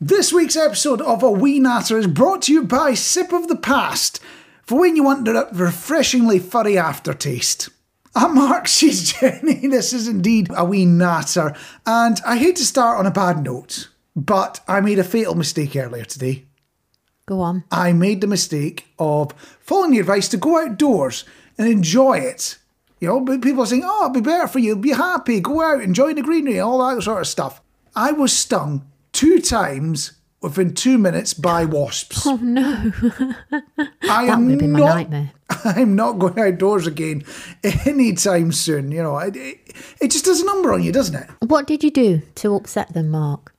This week's episode of A Wee Natter is brought to you by Sip of the Past for when you want a refreshingly furry aftertaste. I'm Marc, she's Jenny. This is indeed a wee natter, and I hate to start on a bad note, but I made a fatal mistake earlier today. Go on. I made the mistake of following the advice to go outdoors and enjoy it. You know, but people are saying, oh, it'll be better for you, be happy, go out, enjoy the greenery, all that sort of stuff. I was stung two times within two minutes by wasps. Oh no. I that am would be my not, nightmare. I'm not going outdoors again anytime soon. You know, it, it, it just does a number on you, doesn't it? What did you do to upset them, Marc?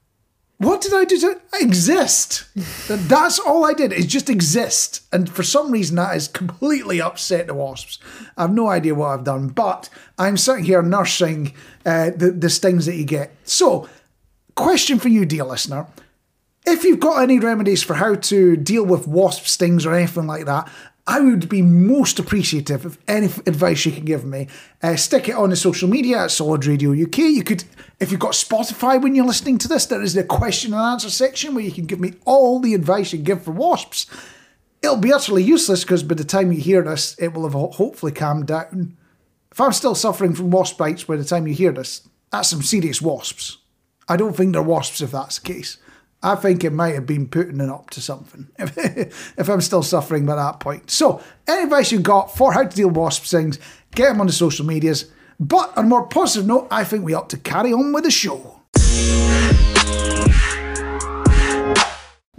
What did I do to exist? That's all I did is just exist. And for some reason, that has completely upset the wasps. I have no idea what I've done, but I'm sitting here nursing uh, the, the stings that you get. So, question for you, dear listener. If you've got any remedies for how to deal with wasp stings or anything like that, I would be most appreciative of any advice you can give me. Uh, stick it on the social media at Solid Radio UK. You could, if you've got Spotify when you're listening to this, there is the question and answer section where you can give me all the advice you give for wasps. It'll be utterly useless because by the time you hear this, it will have hopefully calmed down. If I'm still suffering from wasp bites by the time you hear this, that's some serious wasps. I don't think they're wasps if that's the case. I think it might have been putting it up to something if I'm still suffering by that point. So, any advice you've got for how to deal with wasp stings, get them on the social medias. But on a more positive note, I think we ought to carry on with the show.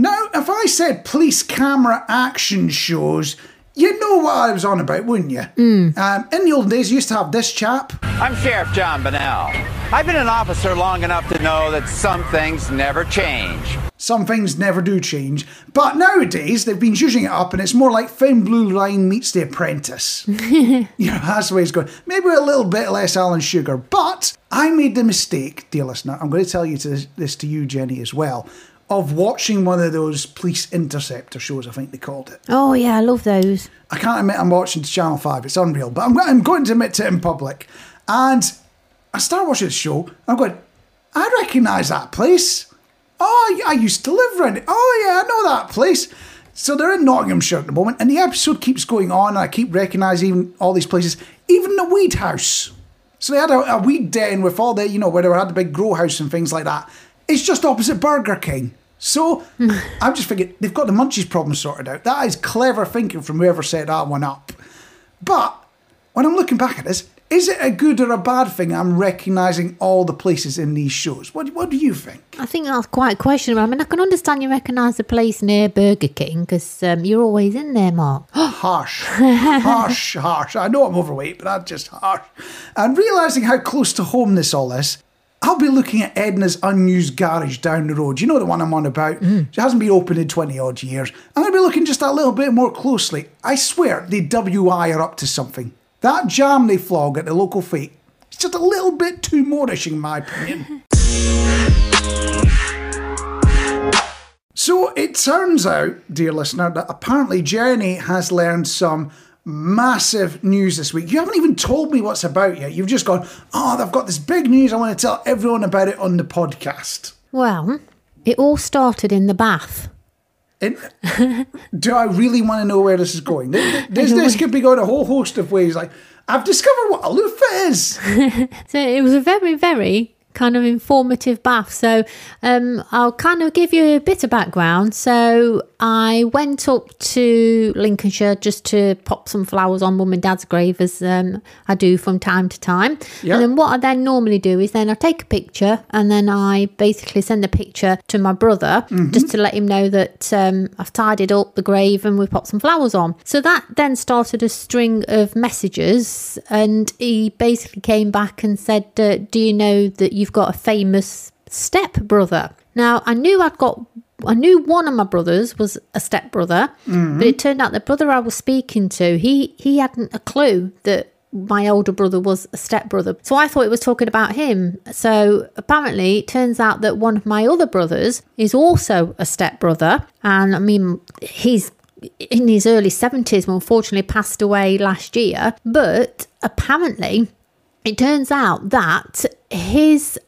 Now, if I said police camera action shows, you know what I was on about, wouldn't you? Um, in the old days, you used to have this chap. I'm Sheriff John Bunnell. I've been an officer long enough to know that some things never change. Some things never do change, but nowadays they've been zhuzhing it up and it's more like Thin Blue Line meets The Apprentice. you know, that's the way it's going. Maybe a little bit less Alan Sugar, but I made the mistake, dear listener, I'm going to tell you to this, this to you, Jenny, as well, of watching one of those police interceptor shows, I think they called it. Oh yeah, I love those. I can't admit I'm watching Channel 5, it's unreal, but I'm, I'm going to admit to it in public. And I start watching the show, and I'm going, I recognise that place. Oh, I used to live around it. Oh, yeah, I know that place. So they're in Nottinghamshire at the moment, and the episode keeps going on, and I keep recognising all these places, even the weed house. So they had a, a weed den with all the, you know, where they had the big grow house and things like that. It's just opposite Burger King. So hmm. I'm just thinking, they've got the munchies problem sorted out. That is clever thinking from whoever set that one up. But when I'm looking back at this, is it a good or a bad thing I'm recognising all the places in these shows? What, what do you think? I think that's quite questionable. I mean, I can understand you recognise the place near Burger King because um, you're always in there, Marc. harsh, harsh, harsh. I know I'm overweight, but that's just harsh. And realising how close to home this all is, I'll be looking at Edna's unused garage down the road. You know the one I'm on about? It hasn't been open in 20 odd years. I'm going to be looking just a little bit more closely. I swear the WI are up to something. That jam they flog at the local fete, it's just a little bit too Moorish in my opinion. So it turns out, dear listener, that apparently Jenny has learned some massive news this week. You haven't even told me what's about yet. You've just gone, oh, they've got this big news. I want to tell everyone about it on the podcast. Well, it all started in the bath. And do I really want to know where this is going? This, this, could be going a whole host of ways. Like, I've discovered what a loofah is. So it was a very, very kind of informative bath. So um, I'll kind of give you a bit of background. So I went up to Lincolnshire just to pop some flowers on mum and dad's grave, as um, I do from time to time. Yeah. And then what I then normally do is then I take a picture and then I basically send the picture to my brother just to let him know that um, I've tidied up the grave and we've popped some flowers on. So that then started a string of messages, and he basically came back and said, uh, "Do you know that you've got a famous step brother?" Now I knew I'd got. I knew one of my brothers was a step brother, but it turned out the brother I was speaking to, he he hadn't a clue that my older brother was a step brother. So I thought it was talking about him. So apparently it turns out that one of my other brothers is also a step brother. And I mean, he's in his early 70s, but unfortunately passed away last year. But apparently it turns out that his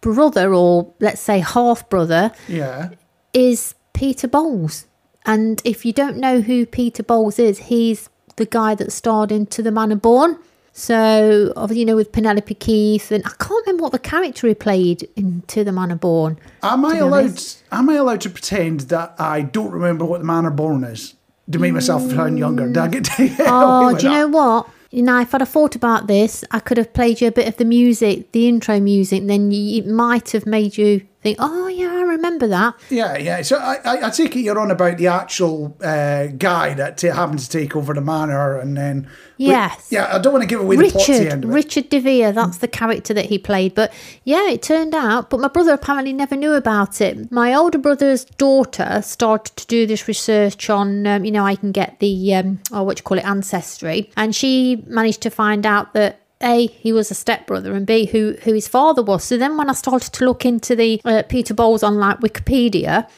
brother, or let's say half brother, Yeah. is Peter Bowles. And if you don't know who Peter Bowles is, he's the guy that starred in To the Manor Born. So, obviously, you know, with Penelope Keith, and I can't remember what the character he played in To the Manor Born. Am I allowed? Am I allowed to pretend that I don't remember what the manor born is to make myself sound younger? Did I get to Oh, do you that? know what? Know, if I'd have thought about this, I could have played you a bit of the music, the intro music, then you, it might have made you think, oh, yeah, I remember that. Yeah, yeah. So I, I, I take it you're on about the actual uh, guy that ta happened to take over the manor, and then Yes. yeah. I don't want to give away the plot Richard, end of it. Richard De Vere, that's the character that he played. But yeah, it turned out, but my brother apparently never knew about it. My older brother's daughter started to do this research on, um, you know, I can get the, um, oh, what you call it, ancestry. And she managed to find out that. A, he was a stepbrother, and B, who who his father was. So then, when I started to look into the uh, Peter Bowles on like Wikipedia,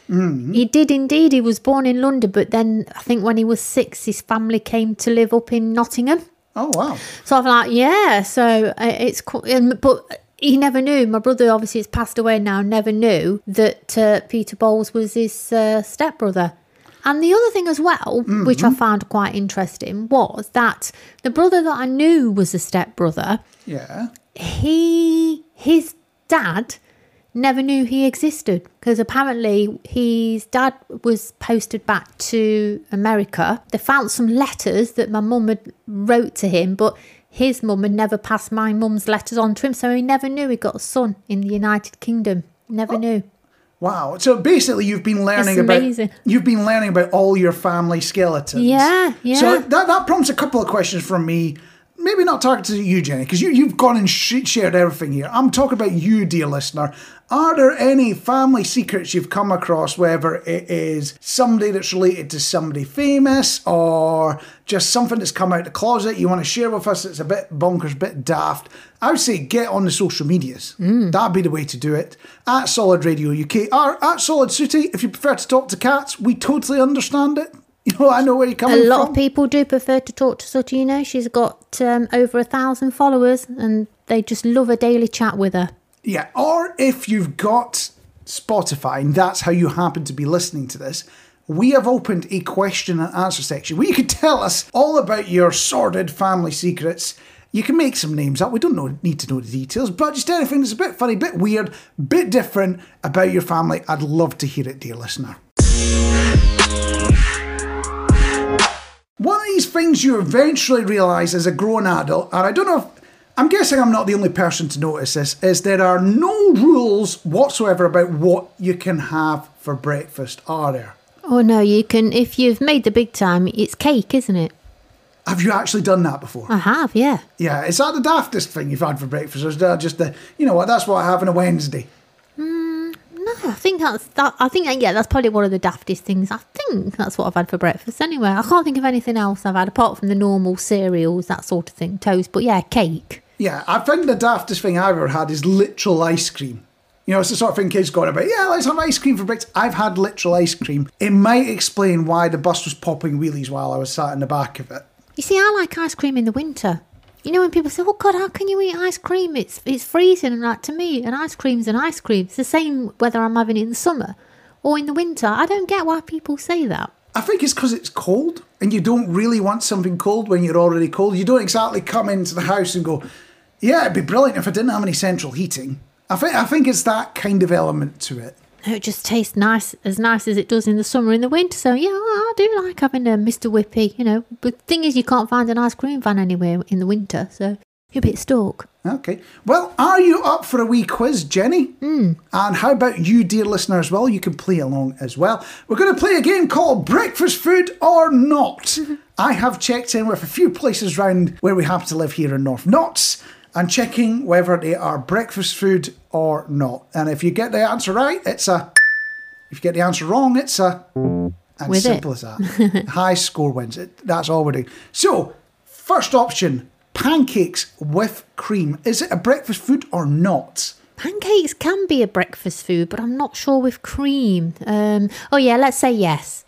he did indeed. He was born in London, but then I think when he was six, his family came to live up in Nottingham. Oh wow. So I'm like, yeah. So uh, it's cool, um, but he never knew. My brother obviously has passed away now. Never knew that uh, Peter Bowles was his uh, stepbrother. And the other thing as well, which I mm-hmm. found quite interesting, was that the brother that I knew was a stepbrother. Yeah. He, his dad, never knew he existed because apparently his dad was posted back to America. They found some letters that my mum had wrote to him, but his mum had never passed my mum's letters on to him, so he never knew he got a son in the United Kingdom. Never oh. knew. Wow. So basically, you've been learning about you've been learning about all your family skeletons. Yeah, yeah. So that that prompts a couple of questions from me. Maybe not talking to you, Jenny, because you you've gone and sh- shared everything here. I'm talking about you, dear listener. Are there any family secrets you've come across, whether it is somebody that's related to somebody famous or just something that's come out the closet you want to share with us that's a bit bonkers, a bit daft? I would say get on the social medias. Mm. That'd be the way to do it. At Solid Radio UK or at Solid Sooty, if you prefer to talk to cats, we totally understand it. You know, I know where you're A lot from. of people do prefer to talk to know, she's got um, over a thousand followers, and they just love a daily chat with her. Yeah, or if you've got Spotify and that's how you happen to be listening to this, we have opened a question and answer section where you can tell us all about your sordid family secrets. You can make some names up. We don't know, need to know the details, but just anything that's a bit funny, bit weird, bit different about your family. I'd love to hear it, dear listener. One of these things you eventually realise as a grown adult, and I don't know if I'm guessing I'm not the only person to notice this, is there are no rules whatsoever about what you can have for breakfast, are there? Oh no, you can if you've made the big time. It's cake, isn't it? Have you actually done that before? I have, yeah. Yeah, is that the daftest thing you've had for breakfast, or is that just the, you know what, that's what I have on a Wednesday? No, I think that's that. I think yeah, that's probably one of the daftest things. I think that's what I've had for breakfast. Anyway, I can't think of anything else I've had apart from the normal cereals, that sort of thing, toast. But yeah, cake. Yeah, I think the daftest thing I've ever had is literal ice cream. You know, it's the sort of thing kids go on about, yeah, let's have ice cream for breakfast. I've had literal ice cream. It might explain why the bus was popping wheelies while I was sat in the back of it. You see, I like ice cream in the winter. You know when people say, "Oh God, how can you eat ice cream? It's it's freezing." And like to me, an ice cream's an ice cream. It's the same whether I'm having it in the summer or in the winter. I don't get why people say that. I think it's because it's cold and you don't really want something cold when you're already cold. You don't exactly come into the house and go, yeah, it'd be brilliant if I didn't have any central heating. I think, I think it's that kind of element to it. It just tastes nice, as nice as it does in the summer in the winter. So yeah, I do like having a Mr. Whippy. You know, but the thing is, you can't find an ice cream van anywhere in the winter, so you're a bit stuck. Okay. Well, are you up for a wee quiz, Jenny? Mm. And how about you, dear listener, as well? You can play along as well. We're going to play a game called Breakfast Food or Not. I have checked in with a few places round where we happen to live here in North Notts and checking whether they are breakfast food or not. And if you get the answer right, it's a. If you get the answer wrong, it's a. As With it. simple as that. High score wins. It, that's all we're doing. So, first option pancakes with cream. Is it a breakfast food or not? Pancakes can be a breakfast food, but I'm not sure with cream. Um, oh yeah, let's say yes.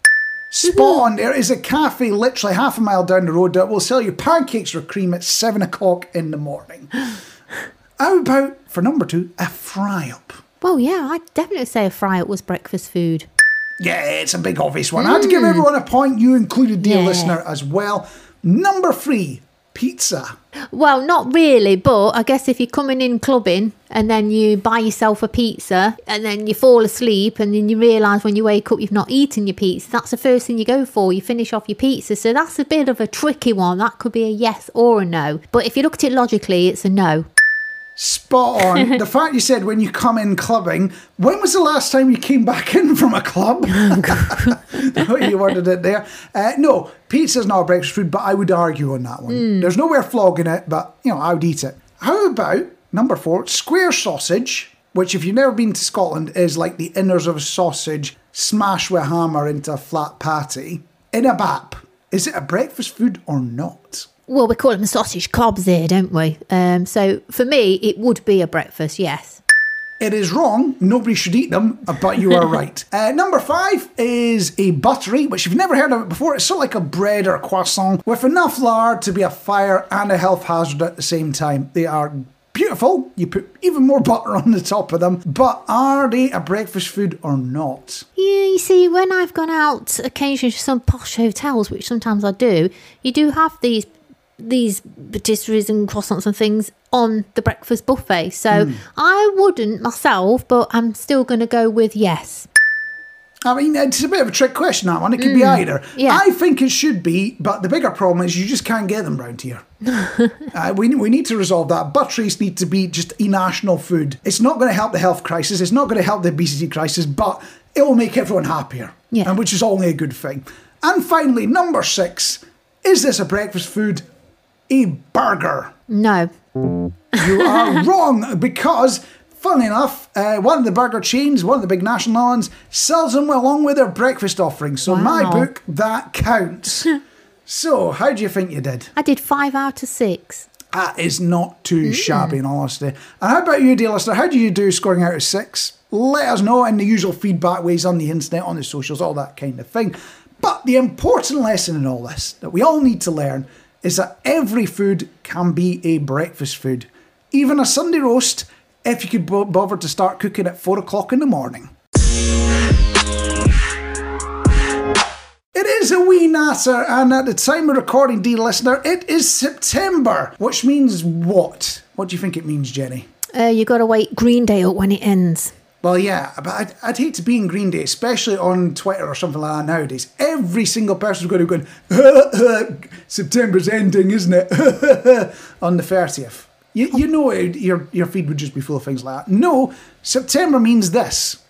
Spot on. Mm-hmm. There is a cafe literally half a mile down the road that will sell you pancakes with cream at seven o'clock in the morning. How about for number two, a fry up. Well, yeah, I'd definitely say a fry up was breakfast food. Yeah, it's a big obvious one. I had to give mm. everyone a point. You included, dear Yeah. listener, as well. Number three, pizza. Well, not really, but I guess if you're coming in clubbing and then you buy yourself a pizza and then you fall asleep and then you realise when you wake up you've not eaten your pizza, that's the first thing you go for. You finish off your pizza. So that's a bit of a tricky one. That could be a yes or a no. But if you look at it logically, it's a no. Spot on. the fact you said when you come in clubbing, when was the last time you came back in from a club? the way you worded it there. Uh, no, pizza's not a breakfast food, but I would argue on that one. There's nowhere flogging it, but you know, I would eat it. How about number four, square sausage, which if you've never been to Scotland is like the inners of a sausage smashed with a hammer into a flat patty in a bap. Is it a breakfast food or not? Well, we call them sausage cobs here, don't we? Um, so for me, it would be a breakfast, yes. It is wrong. Nobody should eat them, but you are right. Uh, number five is a buttery, which you've never heard of it before. It's sort of like a bread or a croissant with enough lard to be a fire and a health hazard at the same time. They are beautiful. You put even more butter on the top of them, but are they a breakfast food or not? Yeah, you see, when I've gone out occasionally to some posh hotels, which sometimes I do, you do have these these patisseries and croissants and things on the breakfast buffet. So I wouldn't myself, but I'm still going to go with yes. I mean, it's a bit of a trick question, that one. It could be either. yeah. I think it should be, but the bigger problem is you just can't get them round here. uh, we, we need to resolve that. Butteries need to be just a national food. It's not going to help the health crisis, it's not going to help the obesity crisis, but it will make everyone happier, Yeah. and which is only a good thing. And finally, number six is this a breakfast food? A burger. No. You are wrong because, funnily enough, uh, one of the burger chains, one of the big national ones, sells them along with their breakfast offerings. So, in my book, that counts. so, how do you think you did? I did five out of six. That is not too shabby, in all honesty. And how about you, dear listener? How do you do scoring out of six? Let us know in the usual feedback ways on the internet, on the socials, all that kind of thing. But the important lesson in all this that we all need to learn is that every food can be a breakfast food. Even a Sunday roast, if you could bo- bother to start cooking at four o'clock in the morning. It is a wee natter, and at the time of recording, dear listener, it is September, which means what? What do you think it means, Jenny? Uh, you got to wait Green Day up when it ends. Well, yeah, but I'd, I'd hate to be in Green Day, especially on Twitter or something like that nowadays. Every single person's going to be going, September's ending, isn't it? on the 30th. You, you know it, your, your feed would just be full of things like that. No, September means this.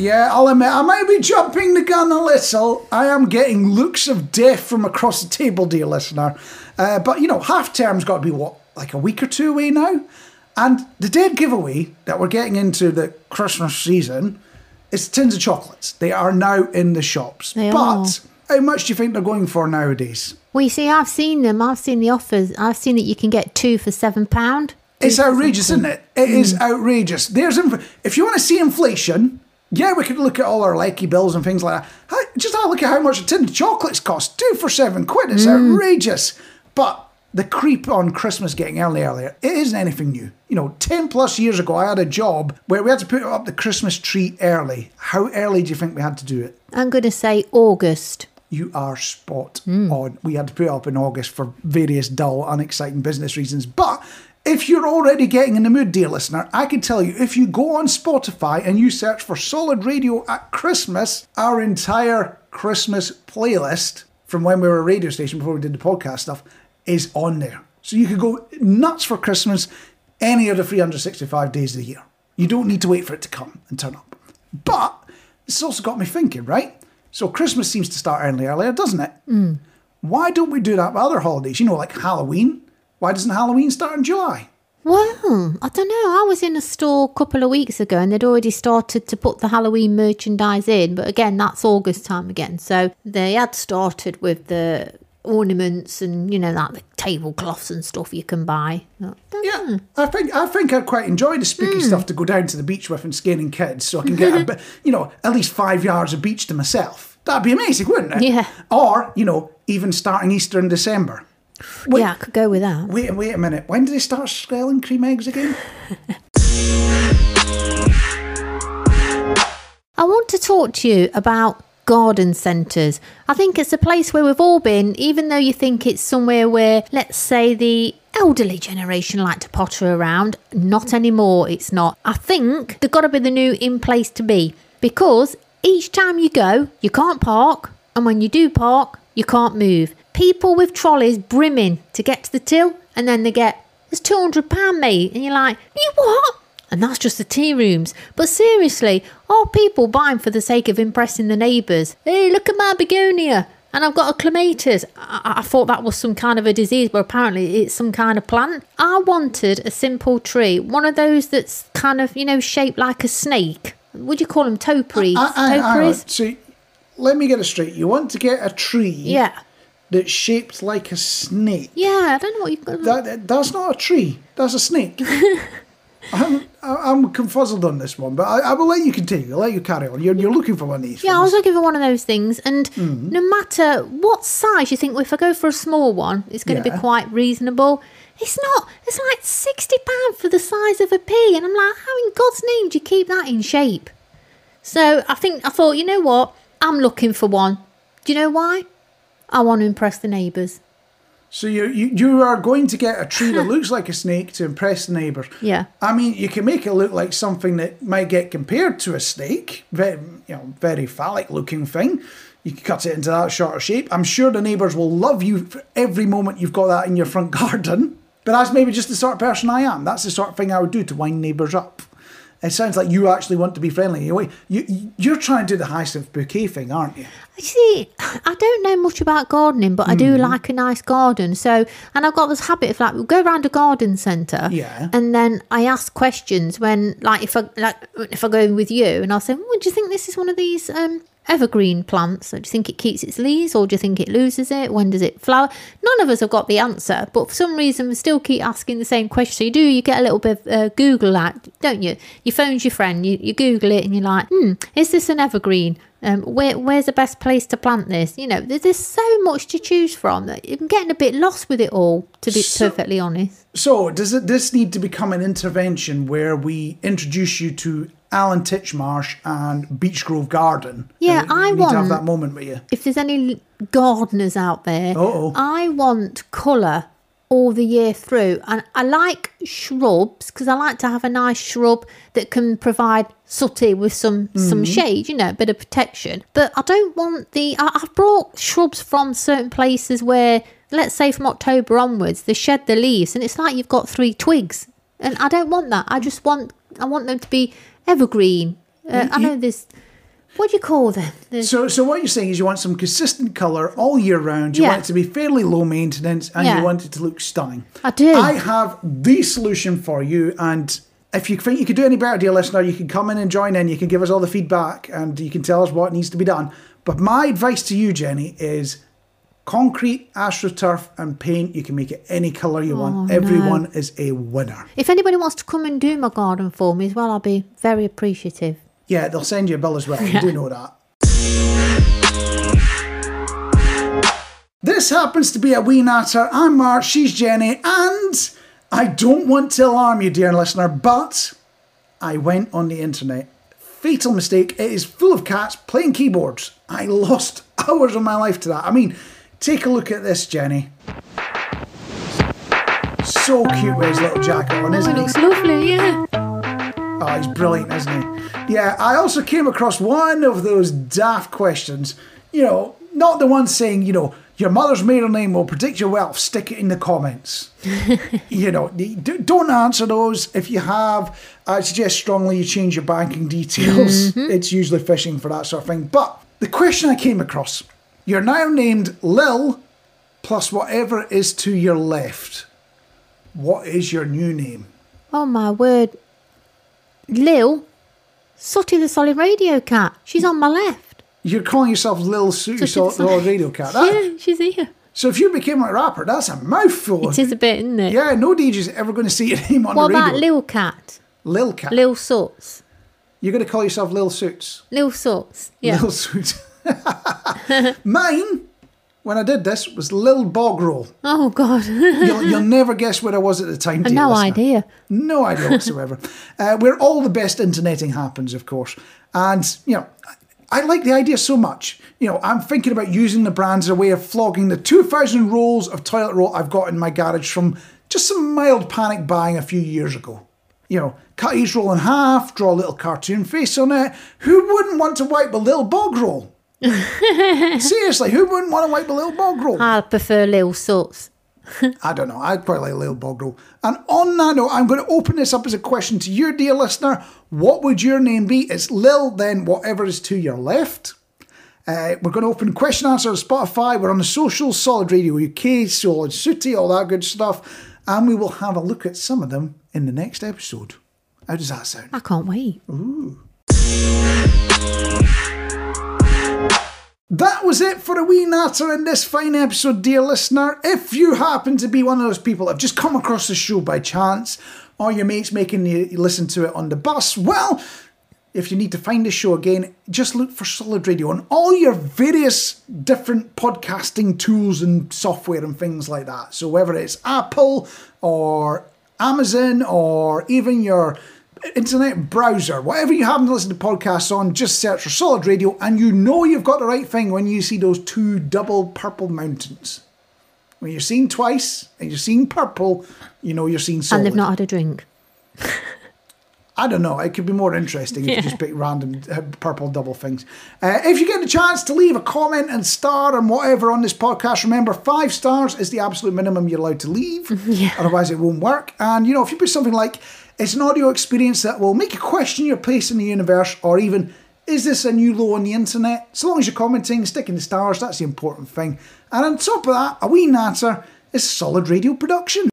Yeah, I'll admit, I might be jumping the gun a little. I am getting looks of death from across the table, dear listener. Uh, but, you know, half term's got to be, what, like a week or two away now? And the dead giveaway that we're getting into the Christmas season is tins of chocolates. They are now in the shops. They but are. how much do you think they're going for nowadays? Well, you see, I've seen them. I've seen the offers. I've seen that you can get two for seven pound. It's outrageous, isn't it? It is outrageous. There's inf- if you want to see inflation, yeah, we could look at all our lecky bills and things like that. Just have a look at how much a tin of chocolates cost. Two for seven quid. It's mm. outrageous. But the creep on Christmas getting early earlier, it isn't anything new. You know, 10 plus years ago, I had a job where we had to put up the Christmas tree early. How early do you think we had to do it? I'm going to say August. You are spot mm. on. We had to put it up in August for various dull, unexciting business reasons. But if you're already getting in the mood, dear listener, I can tell you if you go on Spotify and you search for Solid Radio at Christmas, our entire Christmas playlist from when we were a radio station before we did the podcast stuff is on there. So you could go nuts for Christmas any of the 365 days of the year. You don't need to wait for it to come and turn up. But this also got me thinking, right? So Christmas seems to start early earlier, doesn't it? Mm. Why don't we do that with other holidays? You know, like Halloween. Why doesn't Halloween start in July? Well, I don't know. I was in a store a couple of weeks ago and they'd already started to put the Halloween merchandise in. But again, that's August time again. So they had started with the ornaments and, you know, like the tablecloths and stuff you can buy. Don't Yeah, know. I think I think I'd quite enjoy the spooky hmm. stuff to go down to the beach with and scaring kids, so I can get a bit, you know, at least five yards of beach to myself. That'd be amazing, wouldn't it? Yeah. Or you know, even starting Easter in December. Wait, Yeah, I could go with that. wait, wait a minute. When do they start selling cream eggs again? I want to talk to you about garden centres. I think it's a place where we've all been, even though you think it's somewhere where, let's say, the elderly generation like to potter around. Not anymore, it's not. I think they've got to be the new in place to be because each time you go, you can't park, and when you do park, you can't move. People with trolleys brimming to get to the till, and then they get, there's £200, mate. And you're like, you what? And that's just the tea rooms. But seriously, are people buying for the sake of impressing the neighbours? Hey, look at my begonia. And I've got a clematis. I, I thought that was some kind of a disease, but apparently it's some kind of plant. I wanted a simple tree, one of those that's kind of, you know, shaped like a snake. Would you call them topiaries? Uh, uh, uh, I, I, on. topiaries? So let me get it straight. You want to get a tree Yeah. That's shaped like a snake. Yeah, I don't know what you've got. That, that- that's not a tree. That's a snake. I'm, I'm confuzzled on this one, but I, I will let you continue. I'll let you carry on. You're, you're looking for one of these. Yeah, I was looking for one of those things, and Mm-hmm. no matter what size you think, well, if I go for a small one, it's going to be quite reasonable. It's not. It's like sixty pound for the size of a pea, and I'm like, how in God's name do you keep that in shape? So I think I thought, you know what? I'm looking for one. Do you know why? I want to impress the neighbours. So you, you you are going to get a tree that looks like a snake to impress the neighbours. Yeah. I mean, you can make it look like something that might get compared to a snake, very you know, very phallic looking thing. You can cut it into that sort of shape. I'm sure the neighbours will love you for every moment you've got that in your front garden. But that's maybe just the sort of person I am. That's the sort of thing I would do to wind neighbours up. It sounds like you actually want to be friendly. You, you, you're trying to do the hyacinth bouquet thing, aren't you? You see, I don't know much about gardening, but I do Mm-hmm. like a nice garden. So, and I've got this habit of like, we'll go around a garden centre, Yeah. and then I ask questions when, like, if I like if I go with you, and I'll say, "Oh, do you think this is one of these um, evergreen plants? Or do you think it keeps its leaves, or do you think it loses it? When does it flower?" None of us have got the answer, but for some reason, we still keep asking the same question. So you do, you get a little bit of uh, Google that, don't you? You phone's your friend, you, you Google it, and you're like, "Hmm, is this an evergreen?" Um, where where's the best place to plant this? You know, there's, there's so much to choose from that I'm getting a bit lost with it all. To be So- perfectly honest, So, does it this need to become an intervention where we introduce you to Alan Titchmarsh and Beechgrove Garden? Yeah, And I need to have want- that moment with you. if there's any gardeners out there, Uh-oh. I want colour all the year through, and I like shrubs because I like to have a nice shrub that can provide sooty with some some mm-hmm. shade, you know, a bit of protection. But I don't want the. I, I've brought shrubs from certain places where, let's say, from October onwards, they shed the leaves, and it's like you've got three twigs, and I don't want that. I just want I want them to be evergreen. Uh, I know this. What do you call them? So, so what you're saying is you want some consistent colour all year round. You Yeah. want it to be fairly low maintenance, and Yeah. you want it to look stunning. I do. I have the solution for you, and if you think you could do any better, dear listener, you can come in and join in. You can give us all the feedback, and you can tell us what needs to be done. But my advice to you, Jenny, is concrete, astroturf, and paint. You can make it any colour you want. Oh, no. Everyone is a winner. If anybody wants to come and do my garden for me as well, I'll be very appreciative. Yeah, they'll send you a bill as well. You do know that. This happens to be a wee natter. I'm Marc, she's Jenny, and I don't want to alarm you, dear listener, but I went on the internet. Fatal mistake. It is full of cats playing keyboards. I lost hours of my life to that. I mean, take a look at this, Jenny. So cute with his little jacket on, isn't he? looks lovely, yeah. Oh, he's brilliant, isn't he? Yeah, I also came across one of those daft questions. You know, not the one saying, you know, your mother's maiden name will predict your wealth. Stick it in the comments. you know, don't answer those. If you have, I suggest strongly you change your banking details. Mm-hmm. It's usually phishing for that sort of thing. But the question I came across you're now named Lil plus whatever is to your left. What is your new name? Oh my word. Lil, Sooty the Solid Radio Cat. She's on my left. You're calling yourself Lil Sue, So so, she's- the old radio cat. That- Yeah, ah. she's here. So if you became a rapper, that's a mouthful. It is a bit, isn't it? Yeah, no DJ's ever going to see your name on What the about radio. Lil Cat? Lil Cat. Lil Soots? You're going to call yourself Lil Suits. Lil Soots. Yeah. Lil Suits. Mine when I did this was Lil Bog Roll. Oh God, You'll, you'll never guess where I was at the time. dear no listener. idea. No idea whatsoever. uh, where all the best interneting happens, of course. And, you know, I like the idea so much. You know, I'm thinking about using the brands as a way of flogging the 2,000 rolls of toilet roll I've got in my garage from just some mild panic buying a few years ago. You know, cut each roll in half, draw a little cartoon face on it. Who wouldn't want to wipe a little bog roll? Seriously, who wouldn't want to wipe a little bog roll? I prefer little sorts. I don't know. I'd quite like a little bog roll. And on that note, I'm going to open this up as a question to you, dear listener. What would your name be? It's Lil, then whatever is to your left. Uh, we're going to open question answer on Spotify. We're on the social, Solid Radio UK, Solid Sooty, all that good stuff. And we will have a look at some of them in the next episode. How does that sound? I can't wait. That was it for a wee natter in this fine episode, dear listener. If you happen to be one of those people that have just come across the show by chance, or your mates making you listen to it on the bus, well, if you need to find the show again, just look for Solid Radio on all your various different podcasting tools and software and things like that. So whether it's Apple or Amazon or even your internet browser, whatever you happen to listen to podcasts on, just search for Solid Radio and you know you've got the right thing when you see those two double purple mountains. When you're seeing twice and you're seeing purple, you know you're seeing solid. And they've not had a drink. I don't know. It could be more interesting if you just pick random uh, purple double things. Uh, if you get the chance to leave a comment and star and whatever on this podcast, remember five stars is the absolute minimum you're allowed to leave. Otherwise, it won't work. And you know, if you put something like it's an audio experience that will make you question your place in the universe, or even is this a new low on the internet? So long as you're commenting, sticking the stars, that's the important thing. And on top of that, a wee natter is solid radio production.